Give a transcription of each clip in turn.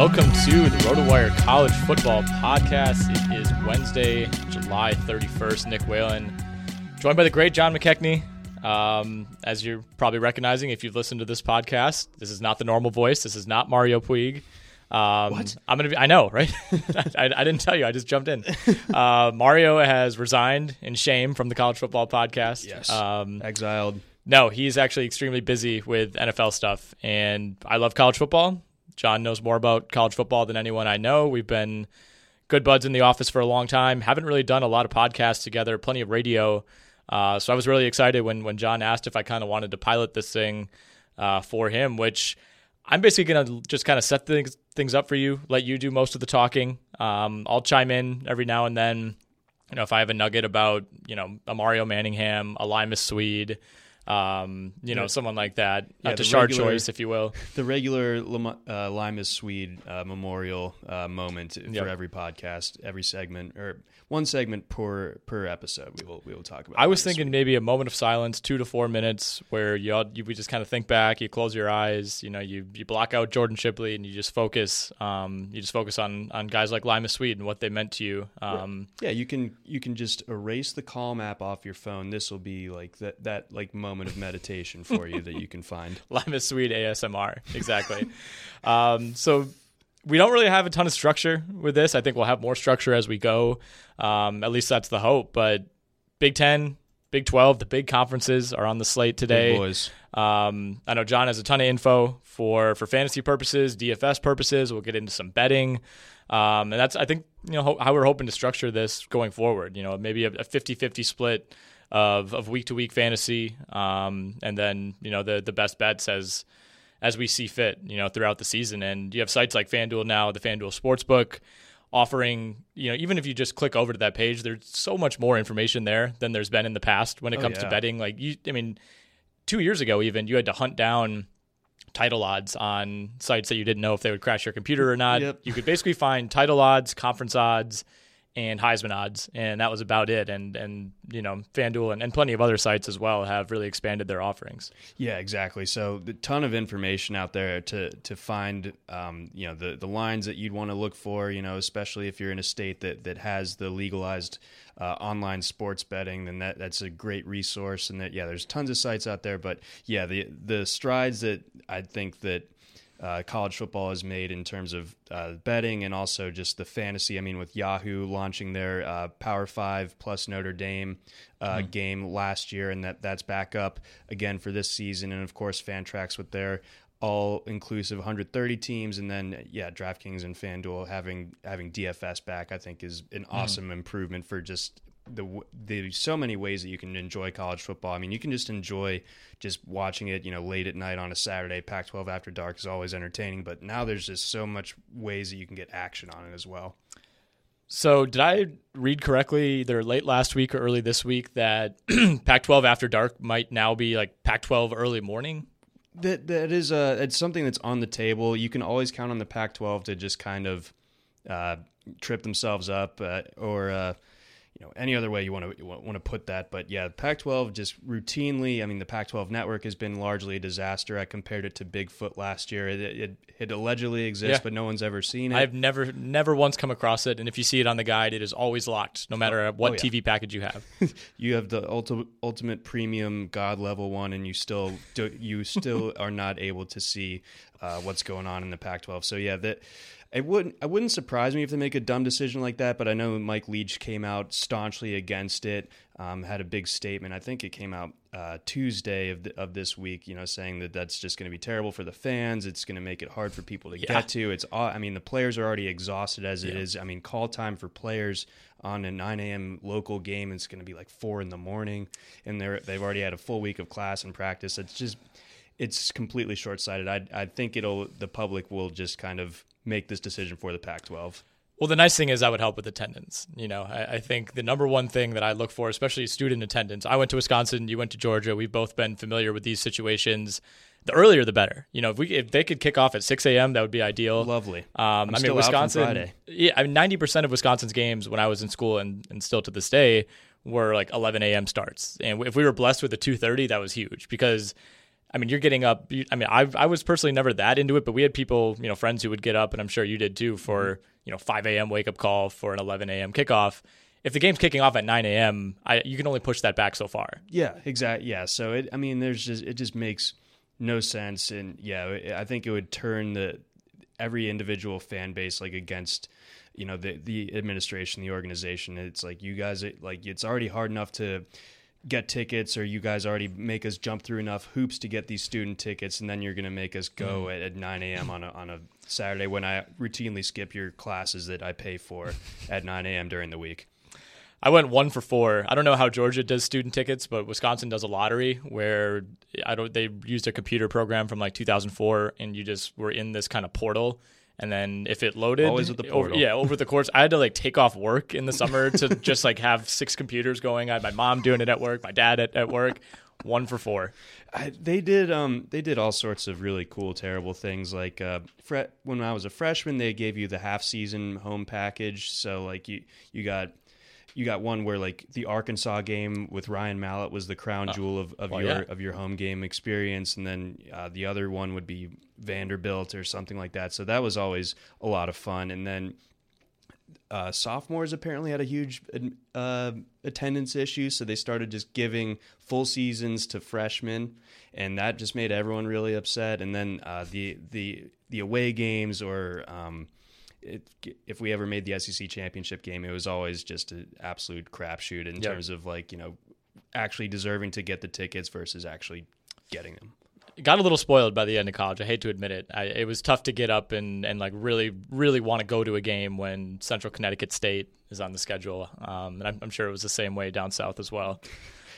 Welcome to the RotoWire College Football Podcast. It is Wednesday, July 31st. Nick Whalen, joined by the great John McKechnie. Um, as you're probably recognizing, if you've listened to this podcast, this is not the normal voice. This is not Mario Puig. Um, what? I'm gonna be. I know, right? I, I, didn't tell you. I just jumped in. Uh, Mario has resigned in shame from the College Football Podcast. Yes. Um, Exiled. No, he's actually extremely busy with NFL stuff, and I love college football. John knows more about college football than anyone I know. We've been good buds in the office for a long time. Haven't really done a lot of podcasts together, plenty of radio. Uh, so I was really excited when when John asked if I kind of wanted to pilot this thing uh, for him, which I'm basically going to just kind of set things things up for you, let you do most of the talking. Um, I'll chime in every now and then. You know, if I have a nugget about you know a Mario Manningham, a Limas Sweed, um, you know, someone like that. Yeah, a shard choice, if you will. The regular uh, Limas Sweed uh, memorial uh, moment yep. for every podcast, every segment, or one segment per per episode. We will we will talk about. I was thinking maybe a moment of silence, two to four minutes, where you all, you just kind of think back, you close your eyes, you know, you you block out Jordan Shipley, and you just focus. Um, you just focus on on guys like Limas Sweed and what they meant to you. Um, yeah, you can you can just erase the Calm app off your phone. This will be like that that like moment of meditation for you that you can find. Limas Sweed ASMR, exactly. um, so we don't really have a ton of structure with this. I think we'll have more structure as we go. Um, at least that's the hope. But Big Ten, Big Twelve, the big conferences are on the slate today. Big boys. Um, I know John has a ton of info for for fantasy purposes, DFS purposes. We'll get into some betting. Um, and that's I think you know how we're hoping to structure this going forward. You know, maybe a, 50-50 split of of week to week fantasy, um, and then you know the the best bets as as we see fit, you know, throughout the season. And you have sites like FanDuel now, the FanDuel Sportsbook, offering, you know, even if you just click over to that page, there's so much more information there than there's been in the past when it oh, comes yeah. to betting. Like you, I mean, two years ago, even you had to hunt down title odds on sites that you didn't know if they would crash your computer or not. Yep. You could basically find title odds, conference odds, and Heisman odds, and that was about it. And and you know, FanDuel and, and plenty of other sites as well have really expanded their offerings. Yeah, exactly. So a ton of information out there to to find, um, you know, the the lines that you'd want to look for. You know, especially if you're in a state that that has the legalized uh, online sports betting, then that that's a great resource. And that yeah, there's tons of sites out there. But yeah, the the strides that I think that uh, college football has made in terms of uh, betting and also just the fantasy. I mean, with Yahoo launching their uh, Power Five plus Notre Dame mm-hmm. game last year, and that that's back up again for this season, and of course Fantrax with their all inclusive 130 teams, and then yeah, DraftKings and FanDuel having having DFS back, I think is an mm-hmm. awesome mm-hmm. improvement for just the there's so many ways that you can enjoy college football. I mean, you can just enjoy just watching it, you know, late at night on a Saturday. Pac-12 after dark is always entertaining, but now there's just so much ways that you can get action on it as well. So, did I read correctly either late last week or early this week that Pac-12 after dark might now be like Pac-12 early morning? That that is uh it's something that's on the table. You can always count on the Pac-12 to just kind of uh, trip themselves up uh, or uh, you know any other way you want to want to put that but yeah Pac-12 just routinely I mean the Pac-12 network has been largely a disaster. I compared it to Bigfoot last year. It it, it allegedly exists yeah. but no one's ever seen it. I've never never once come across it and if you see it on the guide it is always locked no matter oh, what oh, yeah. TV package you have. You have the ultimate ultimate premium god level one and you still do, you still are not able to see uh, what's going on in the Pac-12 so yeah that it wouldn't. It wouldn't surprise me if they make a dumb decision like that. But I know Mike Leach came out staunchly against it. Um, had a big statement. I think it came out uh, Tuesday of the, of this week. You know, saying that that's just going to be terrible for the fans. It's going to make it hard for people to yeah. get to. It's. I mean, the players are already exhausted as yeah. it is. I mean, call time for players on a 9 a.m. local game It's going to be like four in the morning, and they're they've already had a full week of class and practice. It's just it's completely short sighted. I I think it'll the public will just kind of make this decision for the Pac-12. Well, the nice thing is I would help with attendance. You know, I, I, think the number one thing that I look for, especially student attendance. I went to Wisconsin, you went to Georgia. We've both been familiar with these situations. The earlier, the better. You know, if we if they could kick off at 6 a.m., that would be ideal. Lovely. Um, I mean, Wisconsin. Yeah, I mean, 90 percent of Wisconsin's games when I was in school and, and still to this day were like 11 a.m. starts. And if we were blessed with a 2:30, that was huge because I mean, you're getting up. I mean, I I was personally never that into it, but we had people, you know, friends who would get up, and I'm sure you did too, for mm-hmm. you know 5 a.m. wake up call for an 11 a.m. kickoff. If the game's kicking off at 9 a.m., I you can only push that back so far. Yeah, exactly. Yeah, so it, I mean, there's just it just makes no sense, and yeah, I think it would turn the every individual fan base like against you know the the administration, the organization. It's like you guys like it's already hard enough to get tickets or you guys already make us jump through enough hoops to get these student tickets and then you're going to make us go mm. at, at, 9 a.m on a, on a saturday when i routinely skip your classes that i pay for at 9 a.m during the week. I went one for four. I don't know how georgia does student tickets but wisconsin does a lottery where i don't they used a computer program from like 2004 and you just were in this kind of portal and then if it loaded, always with the portal. Over, yeah, over the course, I had to like take off work in the summer to just like have six computers going. I had my mom doing it at work, my dad at, at work, one for four. I, they did um they did all sorts of really cool terrible things like uh fre- when I was a freshman they gave you the half season home package so like you you got you got one where like the Arkansas game with Ryan Mallett was the crown oh. jewel of, of well, your yeah. of your home game experience, and then uh, the other one would be Vanderbilt or something like that. So that was always a lot of fun. And then uh, sophomores apparently had a huge uh, attendance issue, so they started just giving full seasons to freshmen, and that just made everyone really upset. And then uh, the the the away games or um, it, if we ever made the SEC championship game, it was always just an absolute crapshoot in yep. terms of like you know actually deserving to get the tickets versus actually getting them. Got a little spoiled by the end of college. I hate to admit it. I, it was tough to get up and, and like really really want to go to a game when Central Connecticut State is on the schedule. Um, and I'm, I'm sure it was the same way down south as well.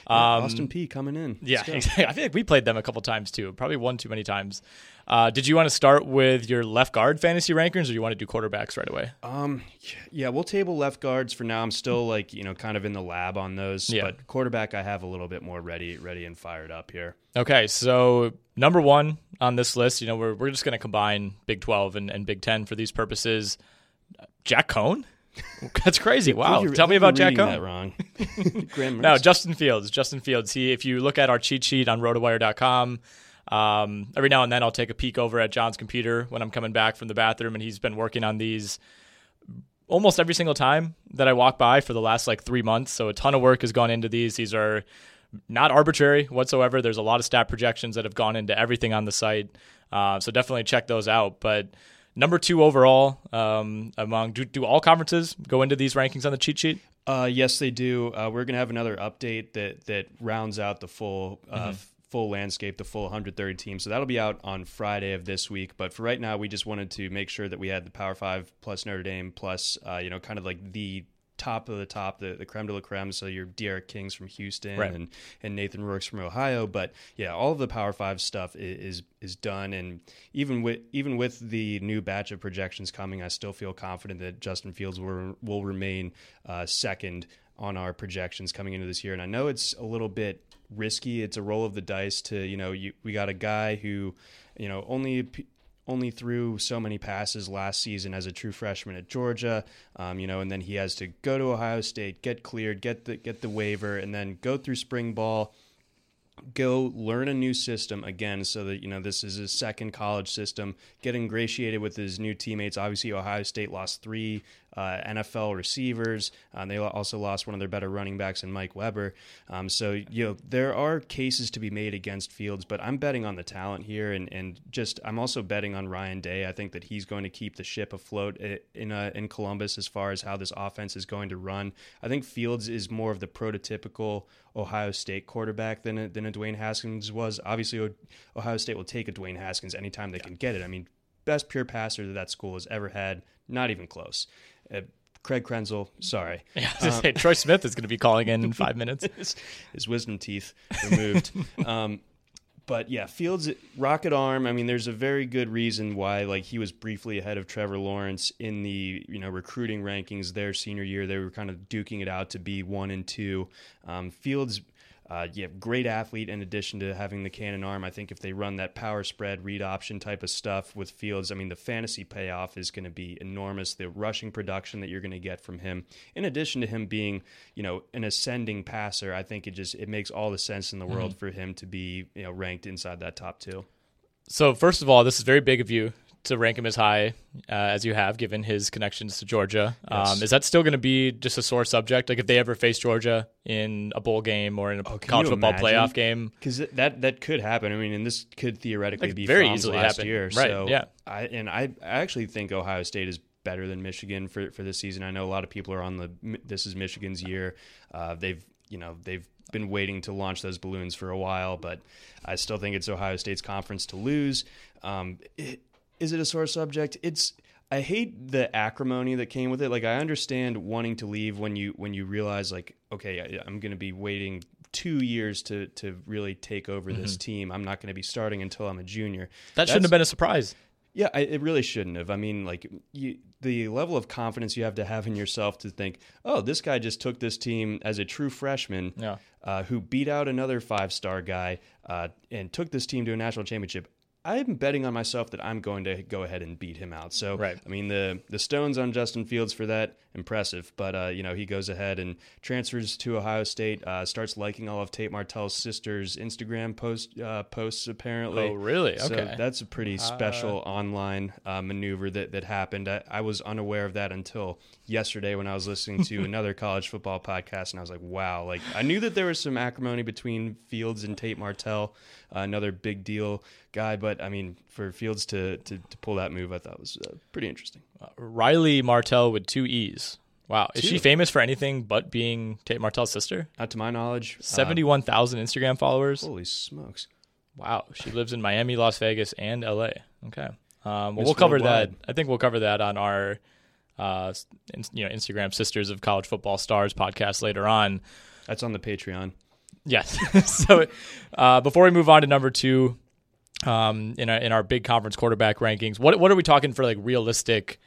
Um, Austin Peay coming in. Let's Yeah, exactly. I feel like we played them a couple times too. Probably one too many times. Uh, did you want to start with your left guard fantasy rankings, or you want to do quarterbacks right away? Um, yeah, we'll table left guards for now. I'm still like you know kind of in the lab on those, Yeah. but quarterback I have a little bit more ready, ready and fired up here. Okay, so number one on this list, you know, we're we're just going to combine Big Twelve and, and Big Ten for these purposes. Jack Coan, that's crazy. Wow, tell me about Jack Coan. That wrong. No, Justin Fields. Justin Fields. He, if you look at our cheat sheet on rotowire.com, um, every now and then I'll take a peek over at John's computer when I'm coming back from the bathroom, and he's been working on these almost every single time that I walk by for the last like three months. So a ton of work has gone into these. These are not arbitrary whatsoever. There's a lot of stat projections that have gone into everything on the site. Uh, so definitely check those out. But number two overall um, among do, do all conferences go into these rankings on the cheat sheet? Uh, yes, they do. Uh, we're gonna have another update that that rounds out the full uh, Mm-hmm. Full landscape, the full 130 teams. So that'll be out on Friday of this week. But for right now, we just wanted to make sure that we had the Power Five plus Notre Dame plus uh, you know kind of like the top of the top, the, the creme de la creme. So your D'Eriq Kings from Houston Right. and and Nathan Rourke's from Ohio. But yeah, all of the Power Five stuff is, is is done, and even with even with the new batch of projections coming, I still feel confident that Justin Fields will will remain uh, second on our projections coming into this year. And I know it's a little bit risky. It's a roll of the dice to you know you we got a guy who you know only only threw so many passes last season as a true freshman at Georgia, um, you know, and then he has to go to Ohio State, get cleared, get the get the waiver, and then go through spring ball, go learn a new system again, so that you know this is his second college system. Get ingratiated with his new teammates. Obviously, Ohio State lost three uh, NFL receivers. Uh, they also lost one of their better running backs in Mike Weber. Um, so you know there are cases to be made against Fields, but I'm betting on the talent here, and and just I'm also betting on Ryan Day. I think that he's going to keep the ship afloat in uh, in Columbus as far as how this offense is going to run. I think Fields is more of the prototypical Ohio State quarterback than a, than a Dwayne Haskins was. Obviously, Ohio State will take a Dwayne Haskins anytime they can get it. I mean, best pure passer that that school has ever had, not even close. Uh, Craig Krenzel, sorry. Yeah, gonna say, Troy Smith is going to be calling in in five minutes. his, his wisdom teeth removed. um, but yeah, Fields rocket arm. I mean, there's a very good reason why like he was briefly ahead of Trevor Lawrence in the you know recruiting rankings their senior year. They were kind of duking it out to be one and two. Um, Fields. Uh, yeah, great athlete in addition to having the cannon arm. I think if they run that power spread, read option type of stuff with Fields, I mean, the fantasy payoff is going to be enormous. The rushing production that you're going to get from him, in addition to him being, you know, an ascending passer, I think it just it makes all the sense in the world for him to be, you know, ranked inside that top two. So first of all, this is very big of you to rank him as high uh, as you have, given his connections to Georgia. Yes. Um, is that still going to be just a sore subject? Like if they ever face Georgia in a bowl game or in a Oh, college football imagine? playoff game? because that that could happen. I mean, and this could theoretically That be very easily last happen. year. Right, So yeah. I and I, I actually think Ohio State is better than Michigan for for this season. I know a lot of people are on the this is Michigan's year. Uh, they've you know they've been waiting to launch those balloons for a while, but I still think it's Ohio State's conference to lose. Um, it, is it a sore subject? It's I hate the acrimony that came with it. Like I understand wanting to leave when you when you realize like okay I, I'm going to be waiting two years to to really take over this team. I'm not going to be starting until I'm a junior. That shouldn't have been a surprise. yeah, I, it really shouldn't have. I mean, like you, the level of confidence you have to have in yourself to think, oh, this guy just took this team as a true freshman, Yeah. uh, who beat out another five star guy uh, and took this team to a national championship. I'm betting on myself that I'm going to go ahead and beat him out. So, Right. I mean, the the stones on Justin Fields for that impressive, but uh, you know he goes ahead and transfers to Ohio State, uh, starts liking all of Tate Martell's sister's Instagram post uh, posts apparently. Oh, really? So Okay. that's a pretty special online uh, maneuver that, that happened. I, I was unaware of that until yesterday when I was listening to another college football podcast, and I was like, wow. Like, I knew that there was some acrimony between Fields and Tate Martell, uh, another big deal guy, but I mean, for Fields to, to, to pull that move, I thought was uh, pretty interesting. Riley Martell with two E's. Wow. Is she famous for anything but being Tate Martell's sister? Not to my knowledge. uh, 71,000 Instagram followers. holy smokes. Wow. She lives in Miami, Las Vegas, and LA. Okay. Um, well, we'll cover that. I think we'll cover that on our uh, in, you know, Instagram Sisters of College Football Stars podcast later on. That's on the Patreon. Yes. so uh, before we move on to number two, um, in our in our big conference quarterback rankings, what what are we talking for like realistic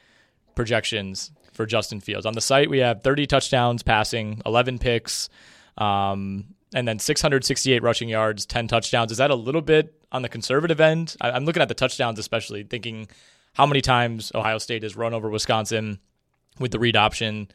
projections for Justin Fields? On the site, we have 30 touchdowns passing, 11 picks, um, and then 668 rushing yards, 10 touchdowns. Is that a little bit on the conservative end? I, I'm looking at the touchdowns, especially thinking how many times Ohio State has run over Wisconsin with the read option.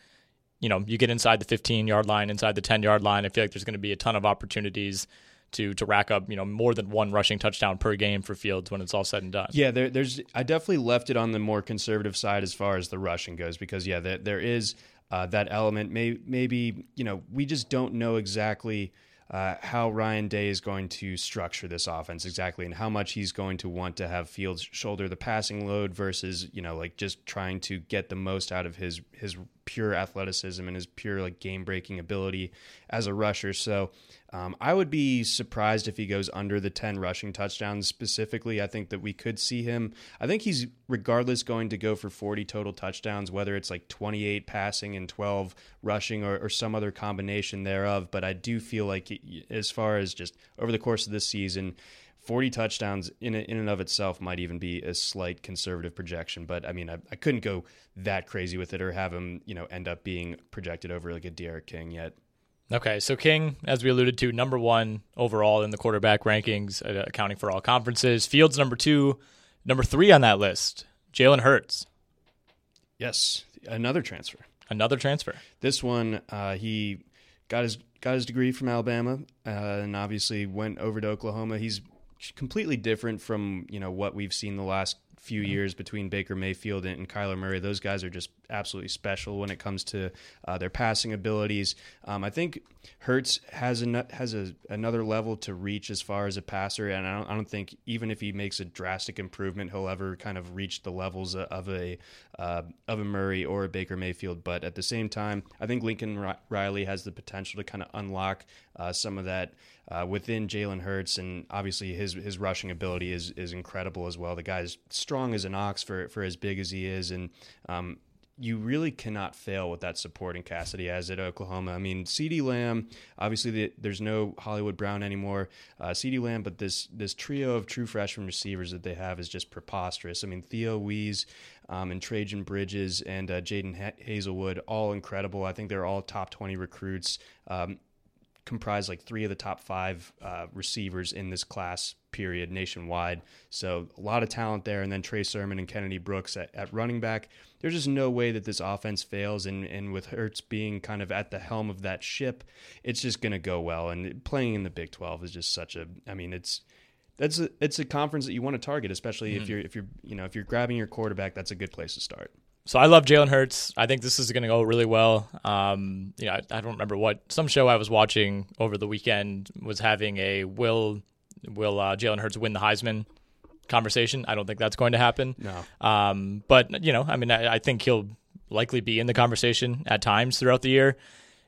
You know, you get inside the 15 yard line, inside the 10 yard line. I feel like there's going to be a ton of opportunities to to rack up you know more than one rushing touchdown per game for Fields when it's all said and done. Yeah, there, there's I definitely left it on the more conservative side as far as the rushing goes because yeah, there, there is uh, that element. May, maybe you know we just don't know exactly. Uh, how Ryan Day is going to structure this offense exactly, and how much he's going to want to have Fields shoulder the passing load versus you know like just trying to get the most out of his his pure athleticism and his pure like game breaking ability as a rusher. So um, I would be surprised if he goes under the 10 rushing touchdowns specifically. I think that we could see him. I think he's regardless going to go for 40 total touchdowns, whether it's like 28 passing and 12 rushing or, or some other combination thereof. But I do feel like, as far as just over the course of this season, 40 touchdowns in in and of itself might even be a slight conservative projection, but I mean, I, I couldn't go that crazy with it or have him, you know, end up being projected over like a D'Eriq King yet. Okay, so King, as we alluded to, number one overall in the quarterback rankings, uh, accounting for all conferences. Fields number two, number three on that list, Jalen Hurts. Yes, another transfer. Another transfer. This one, uh, he got his got his degree from Alabama, uh, and obviously went over to Oklahoma. He's completely different from you know what we've seen the last few years between Baker Mayfield and, Kyler Murray. Those guys are just absolutely special when it comes to uh, their passing abilities. Um, I think Hurts has a has a, another level to reach as far as a passer, and I don't, I don't think even if he makes a drastic improvement, he'll ever kind of reach the levels of a uh, of a Murray or a Baker Mayfield. But at the same time, I think Lincoln Riley has the potential to kind of unlock uh, some of that uh, within Jalen Hurts, and obviously his his rushing ability is is incredible as well. The guy's strong as an ox for for as big as he is, and um, you really cannot fail with that supporting cast that he has at Oklahoma. I mean, CeeDee Lamb, obviously the, there's no Hollywood Brown anymore. Uh, CeeDee Lamb, but this this trio of true freshman receivers that they have is just preposterous. I mean, Theo Wease um, and Trejan Bridges and uh, Jadon ha- Haselwood, all incredible. I think they're all top 20 recruits. Um, comprise like three of the top five uh, receivers in this class period nationwide. So a lot of talent there. And then Trey Sermon and Kennedy Brooks at, at running back. There's just no way that this offense fails. And, and with Hurts being kind of at the helm of that ship, it's just going to go well. And playing in the Big 12 is just such a, I mean, it's, that's a, it's a conference that you want to target, especially mm-hmm. if you're if you're you know if you're grabbing your quarterback, that's a good place to start. So I love Jalen Hurts. I think this is going to go really well. Um, you know, I, I, don't remember what some show I was watching over the weekend was having a will will uh, Jalen Hurts win the Heisman conversation. I don't think that's going to happen. No. Um, but you know, I mean, I, I think he'll likely be in the conversation at times throughout the year.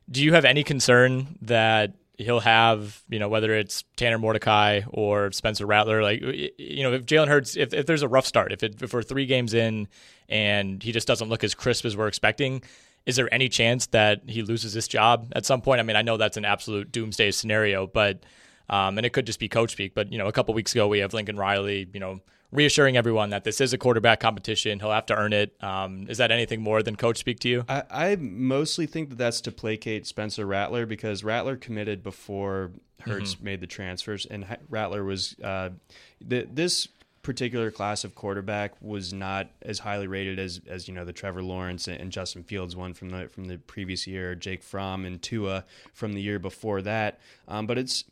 Do you have any concern that he'll have, you know, whether it's Tanner Mordecai or Spencer Rattler, like, you know, if Jalen Hurts, if, if there's a rough start, if, it, if we're three games in and he just doesn't look as crisp as we're expecting, is there any chance that he loses this job at some point? I mean, I know that's an absolute doomsday scenario, but, um, and it could just be coach speak, but, you know, a couple weeks ago, we have Lincoln Riley, you know, reassuring everyone that this is a quarterback competition. He'll have to earn it. Um, is that anything more than coach speak to you? I, I, mostly think that that's to placate Spencer Rattler because Rattler committed before Hurts mm-hmm. made the transfers, and Rattler was uh, the, this particular class of quarterback was not as highly rated as as you know the Trevor Lawrence and Justin Fields one from the from the previous year, Jake Fromm and Tua from the year before that. Um, but it's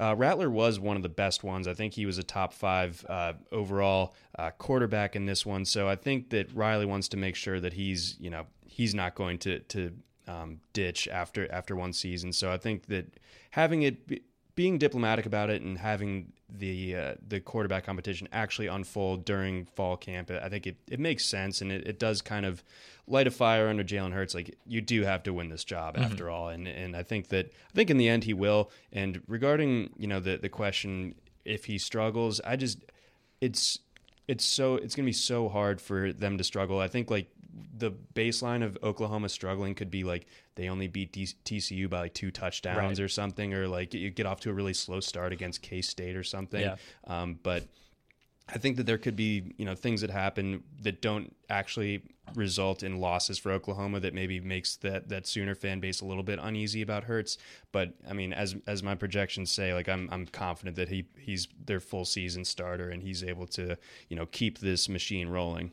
uh, Rattler was one of the best ones. I think he was a top five uh, overall uh, quarterback in this one. So I think that Riley wants to make sure that he's, you know, he's not going to to um, ditch after after one season. So I think that having it being diplomatic about it and having the uh, the quarterback competition actually unfold during fall camp, I think it, it makes sense and it, it does kind of light a fire under Jalen Hurts. Like you do have to win this job mm-hmm. after all, and and I think that I think in the end he will. And regarding you know the the question if he struggles, I just it's it's so it's gonna be so hard for them to struggle. I think like the baseline of Oklahoma struggling could be like they only beat TCU by like two touchdowns right. or something, or like you get off to a really slow start against K State or something. Yeah. Um, but I think that there could be you know things that happen that don't actually result in losses for Oklahoma that maybe makes that that Sooner fan base a little bit uneasy about Hurts. But I mean, as as my projections say, like I'm I'm confident that he he's their full season starter and he's able to you know keep this machine rolling.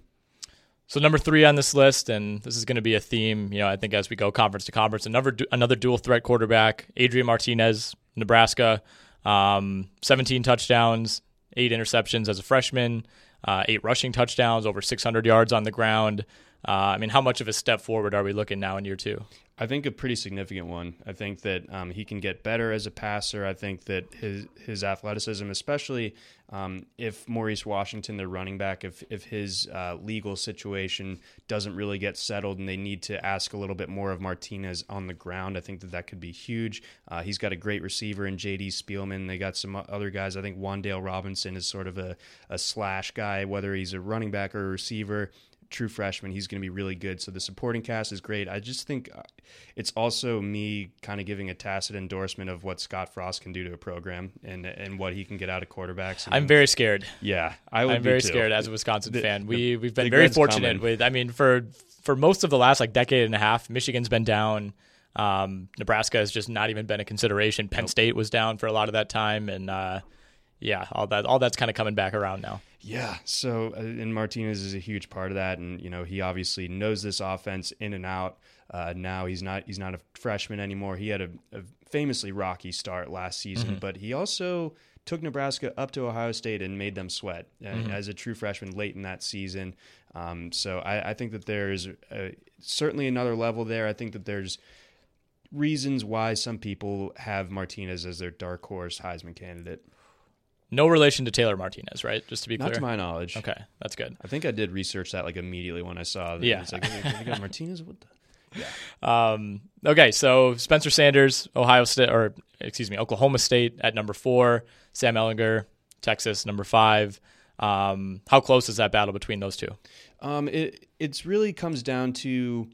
So number three on this list, and this is going to be a theme, you know, I think as we go conference to conference, another another dual threat quarterback, Adrian Martinez, Nebraska, um, 17 touchdowns, eight interceptions as a freshman, uh, eight rushing touchdowns, over 600 yards on the ground. Uh, I mean, how much of a step forward are we looking now in year two? I think a pretty significant one. I think that um, he can get better as a passer. I think that his his athleticism, especially um, if Maurice Washington, the running back, if if his uh, legal situation doesn't really get settled and they need to ask a little bit more of Martinez on the ground, I think that that could be huge. Uh, he's got a great receiver in J.D. Spielman. They got some other guys. I think Wan'Dale Robinson is sort of a, a slash guy, whether he's a running back or a receiver true freshman. He's going to be really good. So the supporting cast is great. I just think uh, it's also me kind of giving a tacit endorsement of what Scott Frost can do to a program and and what he can get out of quarterbacks. I'm very scared. Yeah, I am very too. scared as a Wisconsin the, fan. We we've been very fortunate coming. with. I mean, for for most of the last like decade and a half, Michigan's been down. Um, Nebraska has just not even been a consideration. Penn nope. State was down for a lot of that time, and uh, yeah, all that all that's kind of coming back around now. Yeah. So, uh, and Martinez is a huge part of that, and you know he obviously knows this offense in and out. Uh, now he's not he's not a freshman anymore. He had a, a famously rocky start last season, mm-hmm. but he also took Nebraska up to Ohio State and made them sweat uh, mm-hmm. as a true freshman late in that season. Um, so I, I, think that there's a, certainly another level there. I think that there's reasons why some people have Martinez as their dark horse Heisman candidate. No relation to Taylor Martinez, right? Just to be clear. Not to my knowledge. Okay, that's good. I think I did research that like immediately when I saw that. Yeah. It's like, you got Martinez? What the? Yeah. Um, okay, so Spencer Sanders, Ohio State, or excuse me, Oklahoma State at number four. Sam Ehlinger, Texas, number five. Um, how close is that battle between those two? Um, it it's really comes down to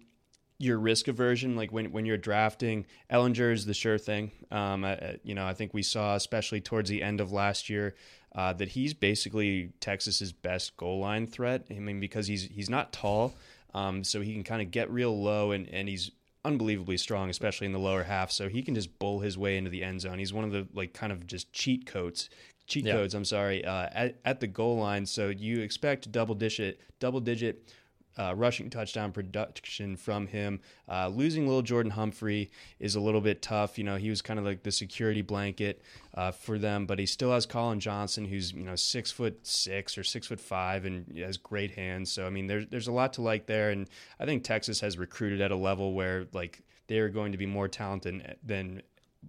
your risk aversion, like when when you're drafting, Ehlinger is the sure thing. Um, I, you know, I think we saw, especially towards the end of last year, uh, that he's basically Texas's best goal line threat. I mean, because he's he's not tall, um, so he can kind of get real low, and and he's unbelievably strong, especially in the lower half. So he can just bull his way into the end zone. He's one of the like kind of just cheat codes cheat yeah. codes. I'm sorry, uh, at, at the goal line. So you expect double digit double digit uh, rushing touchdown production from him. Uh, losing little Jordan Humphrey is a little bit tough. You know, he was kind of like the security blanket uh, for them, but he still has Collin Johnson, who's you know six foot six or six foot five and has great hands. So I mean, there's there's a lot to like there, and I think Texas has recruited at a level where like they are going to be more talented than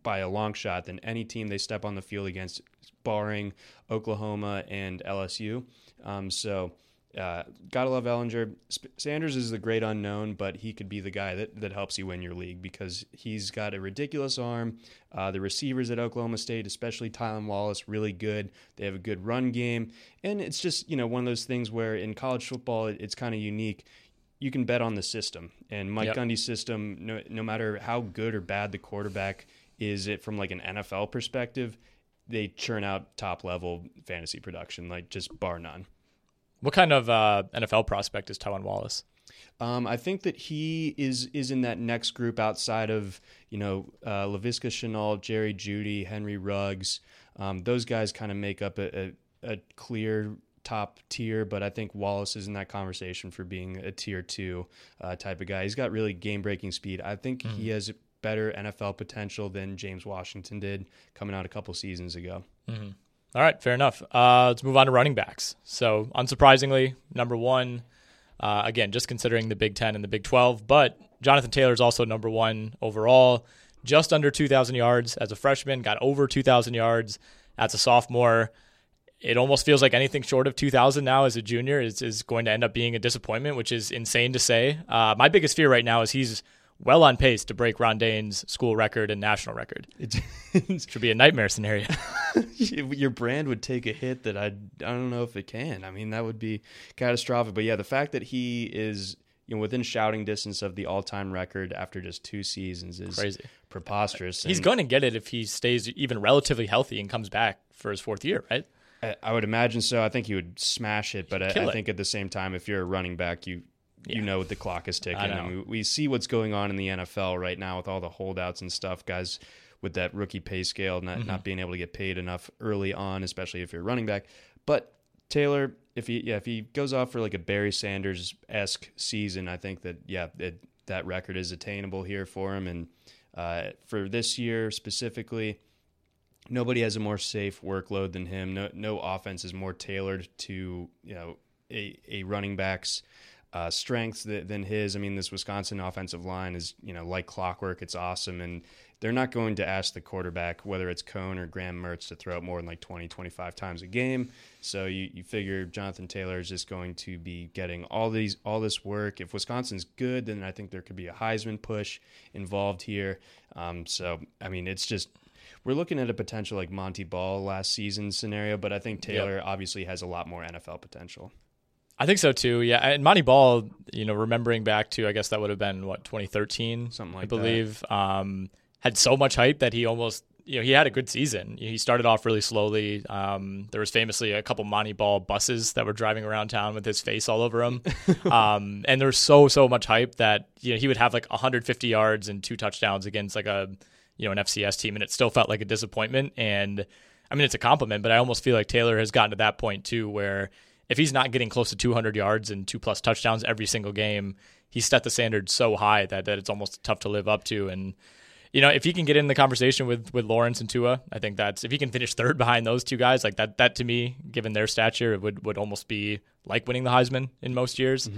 by a long shot than any team they step on the field against, barring Oklahoma and LSU. Um, so uh, gotta love Ehlinger. Sanders is the great unknown, but he could be the guy that, that helps you win your league because he's got a ridiculous arm. Uh, the receivers at Oklahoma State, especially Tylan Wallace, really good. They have a good run game, and it's just you know one of those things where in college football it, it's kind of unique. You can bet on the system, and Mike yep. Gundy's system, no, no matter how good or bad the quarterback is, it from like an NFL perspective, they churn out top level fantasy production, like just bar none. What kind of uh, NFL prospect is Tylan Wallace? Um, I think that he is is in that next group outside of you know uh, Laviska Shenault, Jerry Jeudy, Henry Ruggs. Um, those guys kind of make up a, a, a, clear top tier, but I think Wallace is in that conversation for being a tier two uh, type of guy. He's got really game breaking speed. I think mm-hmm. he has better NFL potential than James Washington did coming out a couple seasons ago. Mm-hmm. All right, fair enough. Uh, let's move on to running backs. So, unsurprisingly, number one, uh, again, just considering the Big Ten and the Big 12, but Jonathan Taylor is also number one overall, just under 2,000 yards as a freshman, got over 2,000 yards as a sophomore. It almost feels like anything short of 2,000 now as a junior is, is going to end up being a disappointment, which is insane to say. Uh, my biggest fear right now is he's well on pace to break Ron Dayne's school record and national record. It should be a nightmare scenario. Your brand would take a hit that I I don't know if it can. I mean, that would be catastrophic. But yeah, the fact that he is you know within shouting distance of the all-time record after just two seasons is Crazy. preposterous. He's And going to get it if he stays even relatively healthy and comes back for his fourth year, right? I, I would imagine so. I think he would smash it, but I, I think at the same time, if you're a running back, you you Yeah. know the clock is ticking. I mean, we see what's going on in the NFL right now with all the holdouts and stuff, guys. With that rookie pay scale, not Mm-hmm. not being able to get paid enough early on, especially if you're running back. But Taylor, if he yeah, if he goes off for like a Barry Sanders esque season, I think that yeah, it, that record is attainable here for him. And uh, for this year specifically, nobody has a more safe workload than him. No, no offense is more tailored to you know a, a running back's uh, strengths th- than his. I mean, this Wisconsin offensive line is you know like clockwork. It's awesome, and they're not going to ask the quarterback whether it's Coan or Graham Mertz to throw it more than like 20, 25 times a game. So you, you figure Jonathan Taylor is just going to be getting all these all this work. If Wisconsin's good, then I think there could be a Heisman push involved here. Um, so I mean, it's just we're looking at a potential like Montee Ball last season scenario, but I think Taylor obviously has a lot more NFL potential. I think so too. Yeah, and Montee Ball, you know, remembering back to I guess that would have been what 2013, Something like that. I believe. Um, had so much hype that he almost, you know, he had a good season. He started off really slowly. Um, there was famously a couple Montee Ball buses that were driving around town with his face all over them. um, and there was so so much hype that you know he would have like 150 yards and two touchdowns against like a you know an FCS team, and it still felt like a disappointment. And I mean, it's a compliment, but I almost feel like Taylor has gotten to that point too, where if he's not getting close to 200 yards and two plus touchdowns every single game, he's set the standard so high that, that it's almost tough to live up to. And you know, if he can get in the conversation with with Lawrence and Tua, I think that's if he can finish third behind those two guys, like that. That to me, given their stature, it would would almost be like winning the Heisman in most years.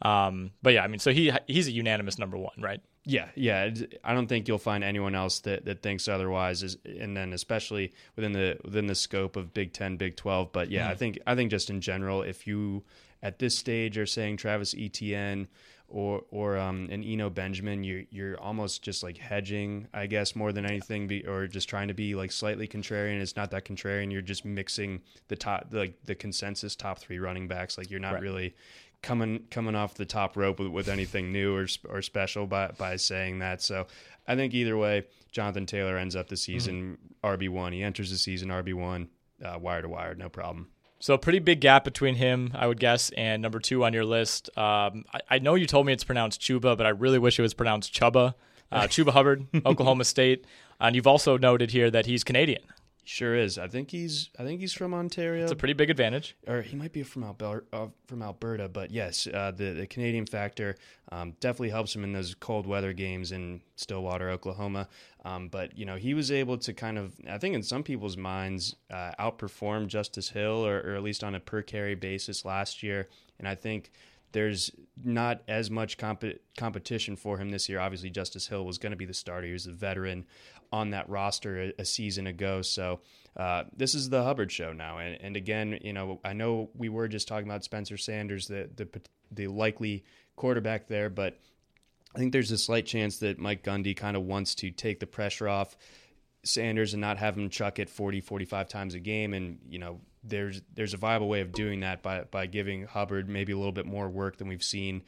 Um, but yeah, I mean, so he he's a unanimous number one, right? Yeah, yeah. I don't think you'll find anyone else that, that thinks otherwise. Is and then especially within the within the scope of Big Ten, Big Twelve. But yeah, I think I think just in general, if you at this stage are saying Travis Etienne or or um, an Eno Benjamin, you're you're almost just like hedging, I guess, more than anything, be, or just trying to be like slightly contrarian. It's not that contrarian. You're just mixing the top, like the consensus top three running backs. Like you're not Right. really coming coming off the top rope with, with anything new or or special by by saying that. So I think either way, Jonathan Taylor ends up the season RB one. He enters the season RB one, uh, wire to wire, no problem. So a pretty big gap between him, I would guess, and number two on your list. Um, I, I know you told me it's pronounced Chuba, but I really wish it was pronounced Chuba. Uh, Chuba Hubbard, Oklahoma State, and you've also noted here that he's Canadian. Sure is. I think he's I think he's from Ontario. It's a pretty big advantage. or he might be from Alberta, uh, from Alberta, but yes, uh, the the Canadian factor um, definitely helps him in those cold weather games in Stillwater, Oklahoma. Um, but you know, he was able to kind of, I think, in some people's minds, uh, outperform Justice Hill, or, or at least on a per carry basis last year. And I think there's not as much comp- competition for him this year. Obviously, Justice Hill was going to be the starter; he was the veteran on that roster a, a season ago. So uh, this is the Hubbard show now. And, and again, you know, I know we were just talking about Spencer Sanders, the the the likely quarterback there, but I think there's a slight chance that Mike Gundy kind of wants to take the pressure off Sanders and not have him chuck it 40, 45 times a game. And, you know, there's there's a viable way of doing that by, by giving Hubbard maybe a little bit more work than we've seen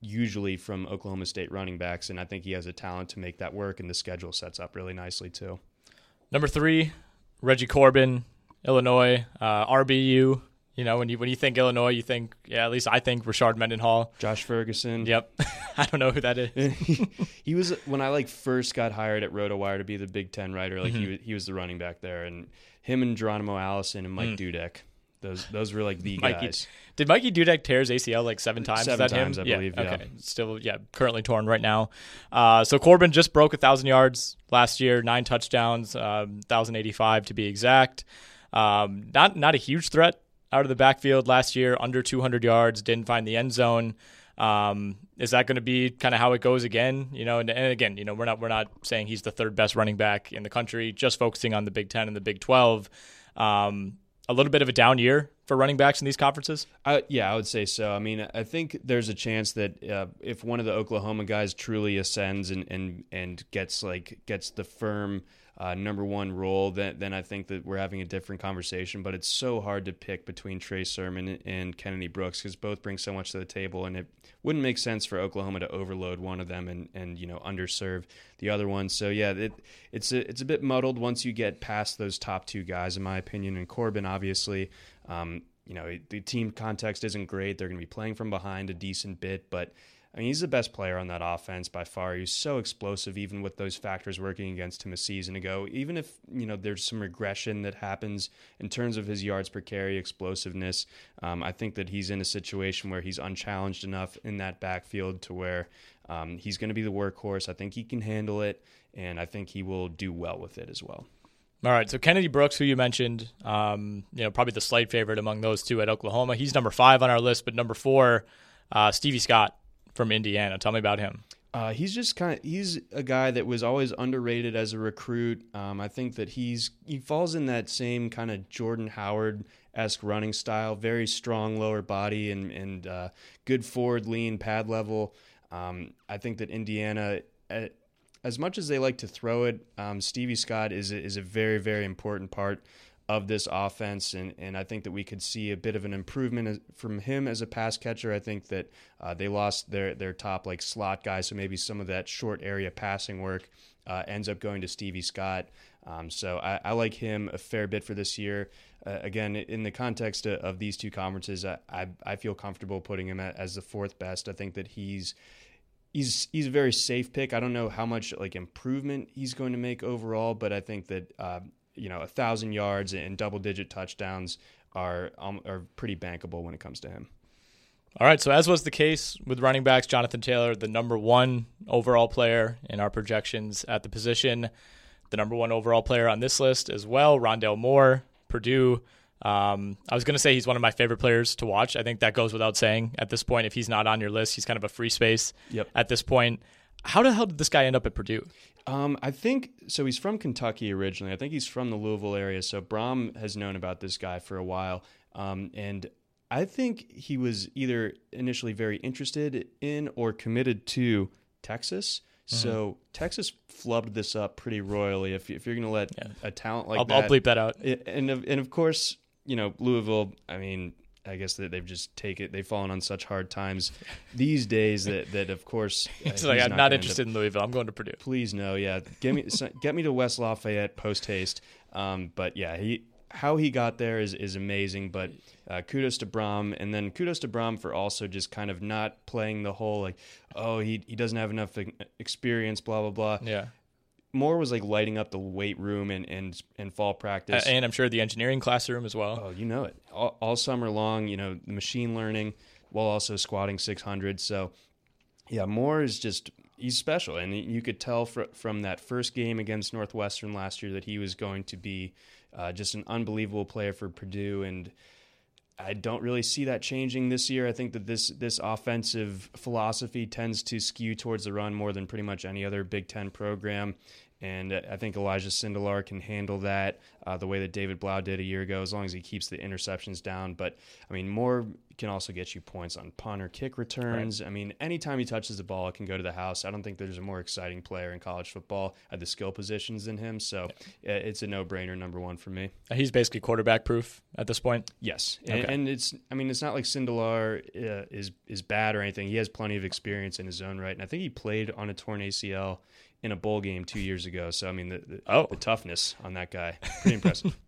usually from Oklahoma State running backs. And I think he has a talent to make that work, and the schedule sets up really nicely, too. Number three, Reggie Corbin, Illinois, uh, RBU. You know, when you when you think Illinois, you think yeah. At least I think Rashard Mendenhall. Josh Ferguson. Yep, I don't know who that is. he was when I like first got hired at RotoWire to be the Big Ten writer. Like he was, he was the running back there, and him and Geronimo Allison and Mike Dudek. Those those were like the Mikey, guys. did Mikey Dudek tear his ACL like seven times? Seven times, him? I believe, yeah. Okay, still yeah, currently torn right now. Uh, so Corbin just broke a thousand yards last year, nine touchdowns, um, thousand eighty five to be exact. Um, not not a huge threat out of the backfield last year, under two hundred yards, didn't find the end zone. Um, is that going to be kind of how it goes again? You know, and, and again, you know, we're not we're not saying he's the third best running back in the country. Just focusing on the Big Ten and the Big Twelve. Um, a little bit of a down year for running backs in these conferences. I, yeah, I would say so. I mean, I think there's a chance that uh, if one of the Oklahoma guys truly ascends and and and gets like gets the firm uh, number one role, then then I think that we're having a different conversation. But it's so hard to pick between Trey Sermon and Kennedy Brooks because both bring so much to the table, and it wouldn't make sense for Oklahoma to overload one of them and and you know underserve the other one. So yeah, it, it's a, it's a bit muddled once you get past those top two guys, in my opinion. And Corbin, obviously. Um, you know, the team context isn't great. They're going to be playing from behind a decent bit, but Mean, he's the best player on that offense by far. He's so explosive, even with those factors working against him a season ago. Even if you know there's some regression that happens in terms of his yards per carry explosiveness, um, I think that he's in a situation where he's unchallenged enough in that backfield to where um, he's going to be the workhorse. I think he can handle it, and I think he will do well with it as well. All right, so Kennedy Brooks, who you mentioned, um, you know, probably the slight favorite among those two at Oklahoma. He's number five on our list, but number four, uh, Stevie Scott from Indiana. Tell me about him. Uh, he's just kind of he's a guy that was always underrated as a recruit. Um, I think that he's he falls in that same kind of Jordan Howard esque running style, very strong lower body and and uh, good forward lean pad level. Um, I think that Indiana. As much as they like to throw it, um, Stevie Scott is is a very very important part of this offense, and, and I think that we could see a bit of an improvement from him as a pass catcher. I think that uh, they lost their their top like slot guy, so maybe some of that short area passing work uh, ends up going to Stevie Scott. Um, so I, I, like him a fair bit for this year. Uh, again, in the context of, of these two conferences, I, I, I feel comfortable putting him at, as the fourth best. I think that he's he's he's a very safe pick. I don't know how much like improvement he's going to make overall, but I think that uh, you know a thousand yards and double digit touchdowns are um, are pretty bankable when it comes to him. All right, so as was the case with running backs, Jonathan Taylor, the number one overall player in our projections at the position, the number one overall player on this list as well, Rondale Moore, Purdue. Um, I was going to say he's one of my favorite players to watch. I think that goes without saying at this point. If he's not on your list, he's kind of a free space yep. at this point. How the hell did this guy end up at Purdue? Um, I think so. He's from Kentucky originally. I think he's from the Louisville area. So Brohm has known about this guy for a while, um, and I think he was either initially very interested in or committed to Texas. Mm-hmm. So Texas flubbed this up pretty royally. If, if you're going to let yeah. a talent like I'll, that, I'll bleep that out. And of, and of course, you know Louisville. I mean, I guess that they've just take it. They've fallen on such hard times these days that that of course it's uh, like I'm not, not interested in Louisville. I'm going to Purdue. Please no, yeah. Get me get me to West Lafayette post haste. Um, but yeah, he how he got there is is amazing. But uh, kudos to Brohm, and then kudos to Brohm for also just kind of not playing the whole like, oh he he doesn't have enough experience, blah blah blah. Yeah. Moore was like lighting up the weight room and and, and fall practice, uh, and I'm sure the engineering classroom as well. Oh, you know it all, all summer long. You know, the machine learning while also squatting 600. So, yeah, Moore is just he's special, and you could tell fr- from that first game against Northwestern last year that he was going to be uh, just an unbelievable player for Purdue and. I don't really see that changing this year. I think that this this offensive philosophy tends to skew towards the run more than pretty much any other Big Ten program. And I think Elijah Sindelar can handle that uh, the way that David Blough did a year ago, as long as he keeps the interceptions down. But I mean, Moore can also get you points on punt or kick returns. Right. I mean, anytime he touches the ball, it can go to the house. I don't think there's a more exciting player in college football at the skill positions than him. So yeah. it's a no brainer, number one for me. He's basically quarterback proof at this point. Yes, okay. and, and, it's I mean, it's not like Sindelar uh, is is bad or anything. He has plenty of experience in his own right, and I think he played on a torn ACL in a bowl game two years ago. So I mean, the, the oh. the toughness on that guy, pretty impressive.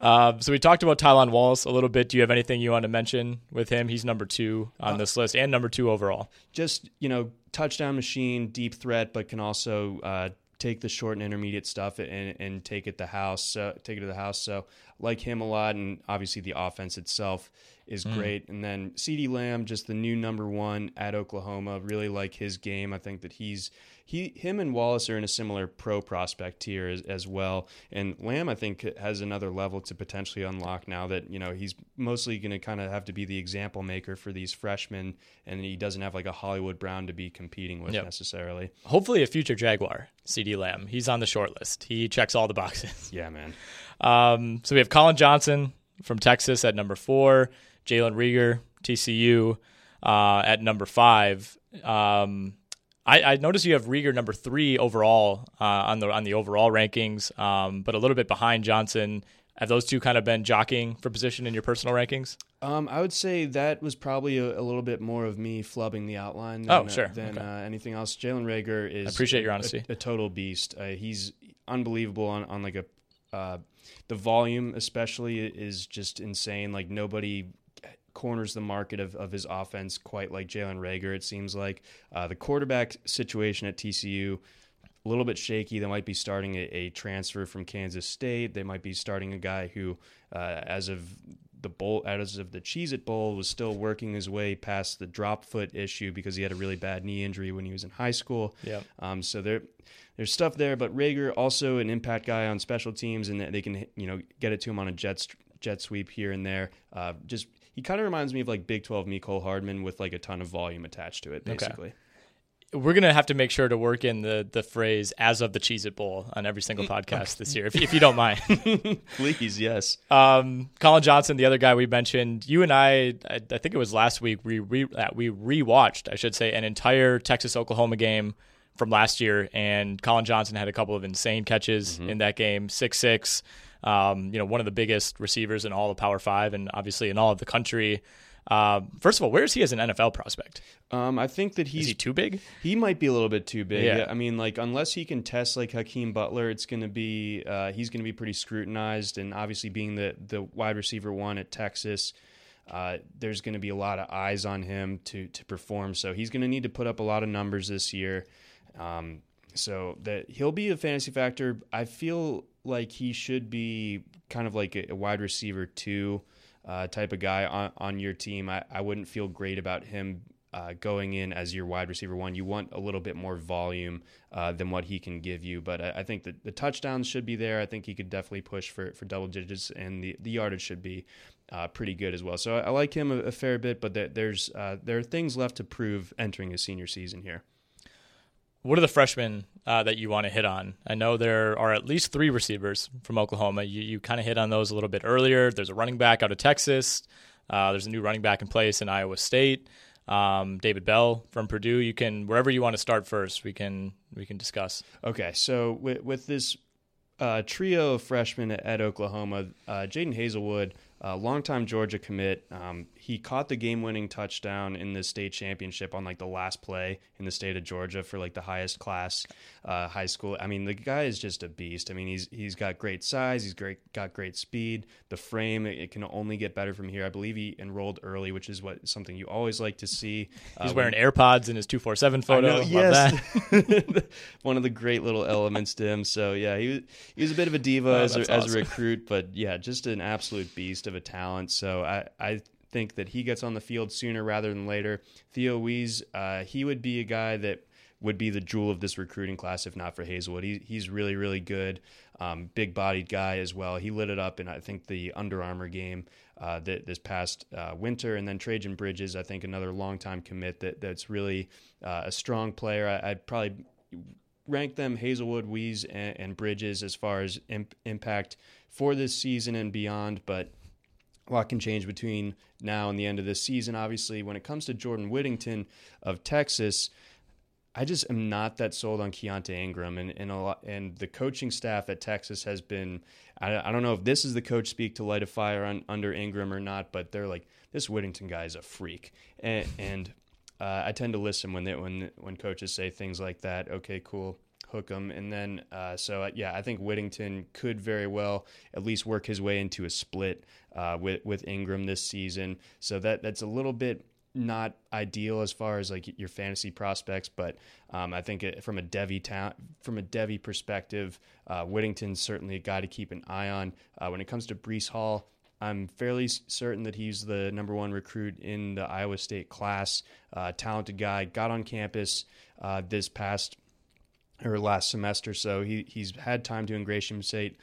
Uh, so we talked about Tylan Wallace a little bit. Do you have anything you want to mention with him? He's number two on uh, this list and number two overall. Just you know, touchdown machine, deep threat, but can also uh, take the short and intermediate stuff and, and take it the house, uh, take it to the house. So like him a lot, and obviously the offense itself is mm. great. And then CeeDee Lamb, just the new number one at Oklahoma. Really like his game. I think that he's he him and Wallace are in a similar pro prospect tier as, as well. And Lamb, I think, has another level to potentially unlock now that you know he's mostly going to kind of have to be the example maker for these freshmen, and he doesn't have like a Hollywood Brown to be competing with yep. necessarily. Hopefully, a future Jaguar, CeeDee Lamb. He's on the short list. He checks all the boxes. Yeah, man. Um, so we have Collin Johnson from Texas at number four, Jalen Reagor, TCU, uh, at number five. Um, I, I noticed you have Rieger number three overall uh, on the on the overall rankings, um, but a little bit behind Johnson. Have those two kind of been jockeying for position in your personal rankings? Um, I would say that was probably a, a, little bit more of me flubbing the outline. Than, oh, sure. Uh, than okay. uh, anything else. Jalen Reagor is. I appreciate your honesty. A, a total beast. Uh, he's unbelievable on, on like a. Uh, the volume, especially, is just insane. Like nobody corners the market of, of his offense quite like Jalen Reagor. It seems like uh, the quarterback situation at TCU a little bit shaky. They might be starting a, a, transfer from Kansas State. They might be starting a guy who, uh, as of the bowl, as of the Cheez It Bowl, was still working his way past the drop foot issue because he had a really bad knee injury when he was in high school. Yeah. Um, so there, there's stuff there. But Reagor also an impact guy on special teams, and they can you know get it to him on a jet jet sweep here and there. Uh, just he kind of reminds me of like Big 12 Mecole Hardman with like a ton of volume attached to it, basically. Okay we're gonna have to make sure to work in the the phrase "as of the Cheez It Bowl" on every single podcast this year, if, if you don't mind. Please, yes. Um, Collin Johnson, the other guy we mentioned, you and I, I, I think it was last week, we re, uh, we rewatched, I should say, an entire Texas Oklahoma game from last year, and Collin Johnson had a couple of insane catches mm-hmm. in that game, six six. Um, you know, one of the biggest receivers in all of Power Five, and obviously in all of the country. Uh, first of all, where is he as an NFL prospect? Um, I think that he's is he too big. He might be a little bit too big. Yeah. I mean, like unless he can test like Hakeem Butler, it's going to be uh, he's going to be pretty scrutinized. And obviously, being the the wide receiver one at Texas, uh, there's going to be a lot of eyes on him to to perform. So he's going to need to put up a lot of numbers this year. Um, so that he'll be a fantasy factor. I feel like he should be kind of like a, a wide receiver too uh, type of guy on, on your team. I, I wouldn't feel great about him uh, going in as your wide receiver one. You want a little bit more volume uh, than what he can give you. But I, I, think that the touchdowns should be there. I think he could definitely push for, for double digits, and the, the yardage should be uh, pretty good as well. So I, I like him a, a, fair bit, but there, there's uh, there are things left to prove entering his senior season here. What are the freshmen uh, that you want to hit on? I know there are at least three receivers from Oklahoma. You, you kind of hit on those a little bit earlier. There's a running back out of Texas. Uh, there's a new running back in place in Iowa State. Um, David Bell from Purdue. You can wherever you want to start first. We can we can discuss. Okay, so with, with this uh, trio of freshmen at, Oklahoma, uh, Jadon Haselwood, uh, longtime Georgia commit. Um, he caught the game-winning touchdown in the state championship on like the last play in the state of Georgia for like the highest class uh, high school. I mean, the guy is just a beast. I mean, he's he's got great size. He's great got great speed. The frame it, it can only get better from here. I believe he enrolled early, which is what something you always like to see. Uh, he's wearing when, AirPods in his two four seven photo. Know, yes, one of the great little elements to him. So yeah, he he was a bit of a diva oh, as, a, awesome. as a recruit, but yeah, just an absolute beast of a talent. So I I think that he gets on the field sooner rather than later. Theo Wease, uh, he would be a guy that would be the jewel of this recruiting class if not for Haselwood. He, he's really, really good. Um, big bodied guy as well. He lit it up in, I think, the Under Armour game uh, that this past uh, winter. And then Trejan Bridges, I think, another long-time commit that, that's really uh, a strong player. I, would probably rank them Haselwood, Wease, and, and Bridges as far as imp- impact for this season and beyond. But a lot can change between now and the end of this season. Obviously, when it comes to Jordan Whittington of Texas, I just am not that sold on Keaontay Ingram, and and, lot, and the coaching staff at Texas has been. I, I, don't know if this is the coach speak to light a fire on, under Ingram or not, but they're like this Whittington guy is a freak, and, and uh, I tend to listen when they when when coaches say things like that. Okay, cool hook him. And then, uh, so uh, yeah, I think Whittington could very well at least work his way into a split uh, with with Ingram this season. So that that's a little bit not ideal as far as like your fantasy prospects, but um, I think it, from a Devy ta- from a Devy perspective, uh, Whittington's certainly a guy to keep an eye on. Uh, when it comes to Breece Hall, I'm fairly certain that he's the number one recruit in the Iowa State class. Uh, talented guy, got on campus uh, this past or last semester. So he he's had time to ingratiate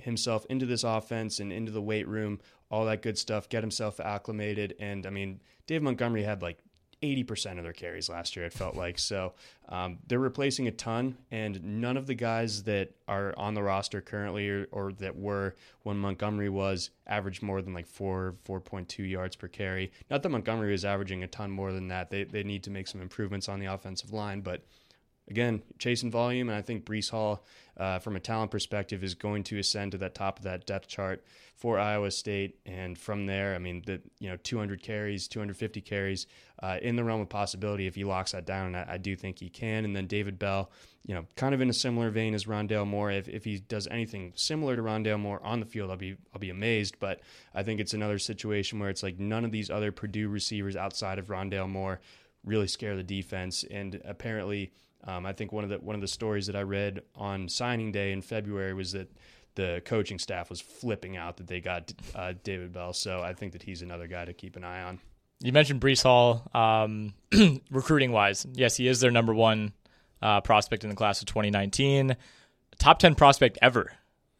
himself into this offense and into the weight room, all that good stuff, get himself acclimated. And I mean, Dave Montgomery had like 80% of their carries last year, it felt like. So um, they're replacing a ton, and none of the guys that are on the roster currently or, or, that were when Montgomery was averaged more than like 4, 4.2 yards per carry. Not that Montgomery is averaging a ton more than that. They, they need to make some improvements on the offensive line, but again, chasing volume, and I think Breece Hall, uh, from a talent perspective, is going to ascend to that top of that depth chart for Iowa State. And from there, I mean, the you know 200 carries, 250 carries uh, in the realm of possibility if he locks that down. I, I, do think he can. And then David Bell, you know, kind of in a similar vein as Rondale Moore. If, if he does anything similar to Rondale Moore on the field, I'll be I'll be amazed. But I think it's another situation where it's like none of these other Purdue receivers outside of Rondale Moore really scare the defense, and apparently um, I think one of the one of the stories that I read on signing day in February was that the coaching staff was flipping out that they got uh, David Bell. So I think that he's another guy to keep an eye on. You mentioned Breece Hall, um, recruiting wise. Yes, he is their number one uh, prospect in the class of 2019, top 10 prospect ever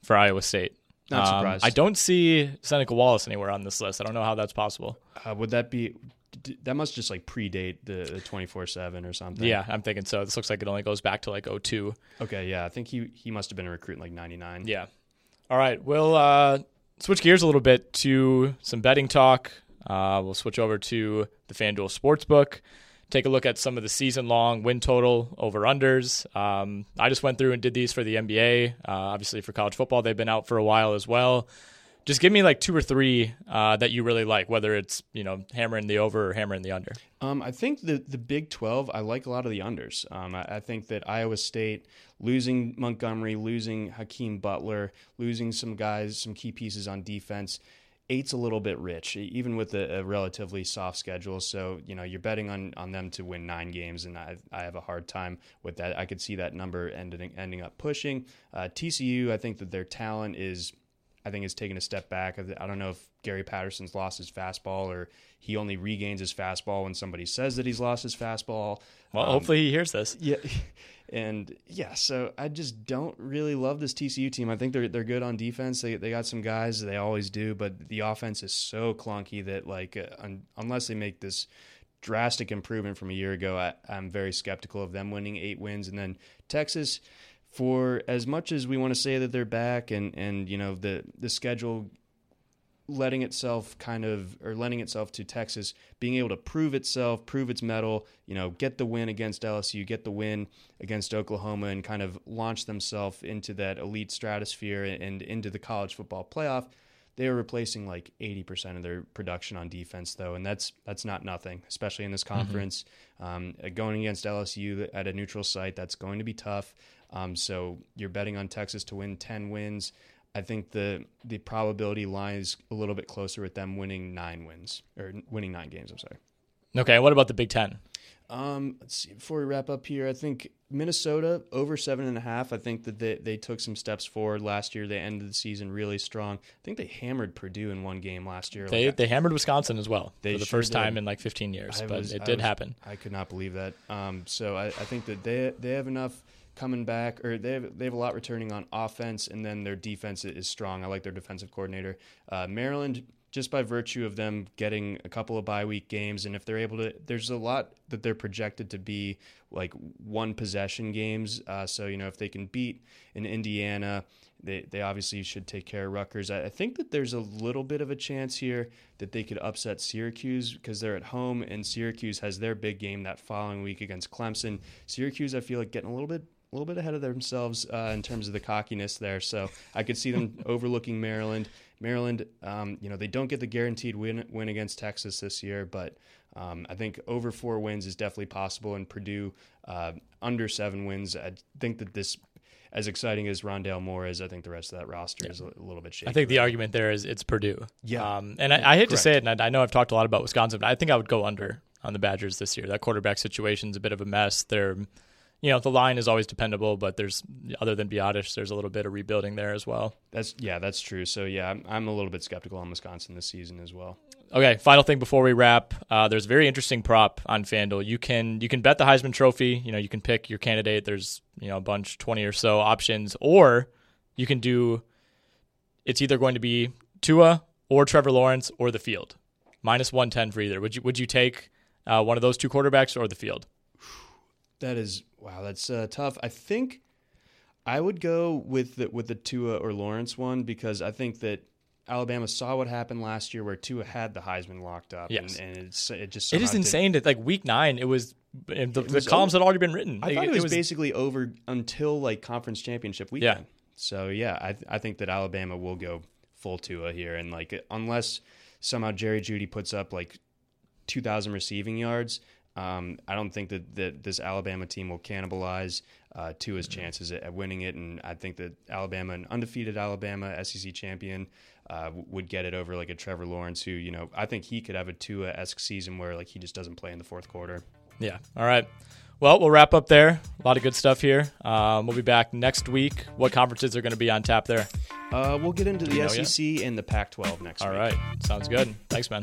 for Iowa State. Not um, surprised. I don't see Seneca Wallace anywhere on this list. I don't know how that's possible. Uh, would that be? That must just like predate the twenty four seven or something. Yeah, I'm thinking so. This looks like it only goes back to like 02. Okay, yeah, I think he he must have been a recruit in like ninety nine. Yeah. All right, we'll uh, switch gears a little bit to some betting talk. Uh, we'll switch over to the FanDuel Sportsbook. Take a look at some of the season long win total over unders. Um, I just went through and did these for the NBA. Uh, obviously, for college football, they've been out for a while as well just give me like two or three uh, that you really like, whether it's you know hammering the over or hammering the under. Um, I think the the Big Twelve, I like a lot of the unders. Um, I, I, think that Iowa State losing Montgomery, losing Hakeem Butler, losing some guys, some key pieces on defense. Eight's a little bit rich, even with a, a, relatively soft schedule. So you know you're betting on, on them to win nine games, and I, I have a hard time with that. I could see that number ending ending up pushing. Uh, TCU, I think that their talent is I think has taken a step back. I don't know if Gary Patterson's lost his fastball or he only regains his fastball when somebody says that he's lost his fastball. Well, um, hopefully he hears this. Yeah. And yeah, so I just don't really love this TCU team. I think they're they're good on defense. They they got some guys, they always do, but the offense is so clunky that like uh, un, unless they make this drastic improvement from a year ago, I, I'm very skeptical of them winning eight wins. And then Texas, for as much as we want to say that they're back and and you know the the schedule letting itself kind of or lending itself to Texas being able to prove itself, prove its mettle, you know, get the win against LSU, get the win against Oklahoma and kind of launch themselves into that elite stratosphere and into the college football playoff. They are replacing like 80% of their production on defense though, and that's that's not nothing, especially in this mm-hmm. conference. Mm-hmm. Um, going against LSU at a neutral site, that's going to be tough. Um, so you're betting on Texas to win 10 wins. I think the the probability lies a little bit closer with them winning nine wins or winning nine games. I'm sorry. Okay, what about the Big Ten? Um, let's see. Before we wrap up here, I think Minnesota over seven and a half. I think that they, they took some steps forward last year. They ended the season really strong. I think they hammered Purdue in one game last year. They like, they hammered Wisconsin as well for the sure first did. time in like 15 years, I but was, it did was, happen. I could not believe that. Um, so I, I think that they they have enough coming back, or they have, they have a lot returning on offense, and then their defense is strong. I like their defensive coordinator. Uh, Maryland, just by virtue of them getting a couple of bye week games, and if they're able to, there's a lot that they're projected to be like one possession games. Uh, so you know if they can beat in Indiana. They, they obviously should take care of Rutgers. I, I think that there's a little bit of a chance here that they could upset Syracuse because they're at home and Syracuse has their big game that following week against Clemson. Syracuse, I feel like getting a little bit a little bit ahead of themselves uh, in terms of the cockiness there. So I could see them overlooking Maryland. Maryland, um, you know, they don't get the guaranteed win win against Texas this year, but um, I think over four wins is definitely possible. And Purdue uh, under seven wins, I think that this. As exciting as Rondale Moore is, I think the rest of that roster yeah. is a, little bit shaky. I think the argument there is it's Purdue. Yeah, um, and I, I hate Correct. to say it, and I, I know I've talked a lot about Wisconsin, but I think I would go under on the Badgers this year. That quarterback situation is a bit of a mess. They're you know the line is always dependable, but there's other than Biadasz, there's a little bit of rebuilding there as well. That's yeah, that's true. So yeah, I'm, I'm a little bit skeptical on Wisconsin this season as well. Okay, final thing before we wrap. Uh, there's a very interesting prop on FanDuel. You can you can bet the Heisman Trophy. You know you can pick your candidate. There's you know a bunch, twenty or so options, or you can do. It's either going to be Tua or Trevor Lawrence or the field, minus one ten for either. Would you would you take uh, one of those two quarterbacks or the field? That is wow. That's uh, tough. I think I would go with the with the Tua or Lawrence one because I think that Alabama saw what happened last year where Tua had the Heisman locked up. Yes. and, and it's it just It is insane that like week nine, it was the, the columns over. had already been written. I Like, thought it was, basically over until like conference championship weekend. So yeah, I I think that Alabama will go full Tua here, and like unless somehow Jerry Jeudy puts up like two thousand receiving yards, um, I don't think that, that this Alabama team will cannibalize uh, Tua's chances at, at winning it, and I think that Alabama, an undefeated Alabama SEC champion. Uh, would get it over like a Trevor Lawrence, who you know I think he could have a Tua esque season where like he just doesn't play in the fourth quarter. Yeah. All right. Well, we'll wrap up there. A lot of good stuff here. Um, we'll be back next week. What conferences are going to be on tap there? Uh, we'll get into the know yet? SEC and the Pac-12 next All week. right. Sounds good. Thanks, man.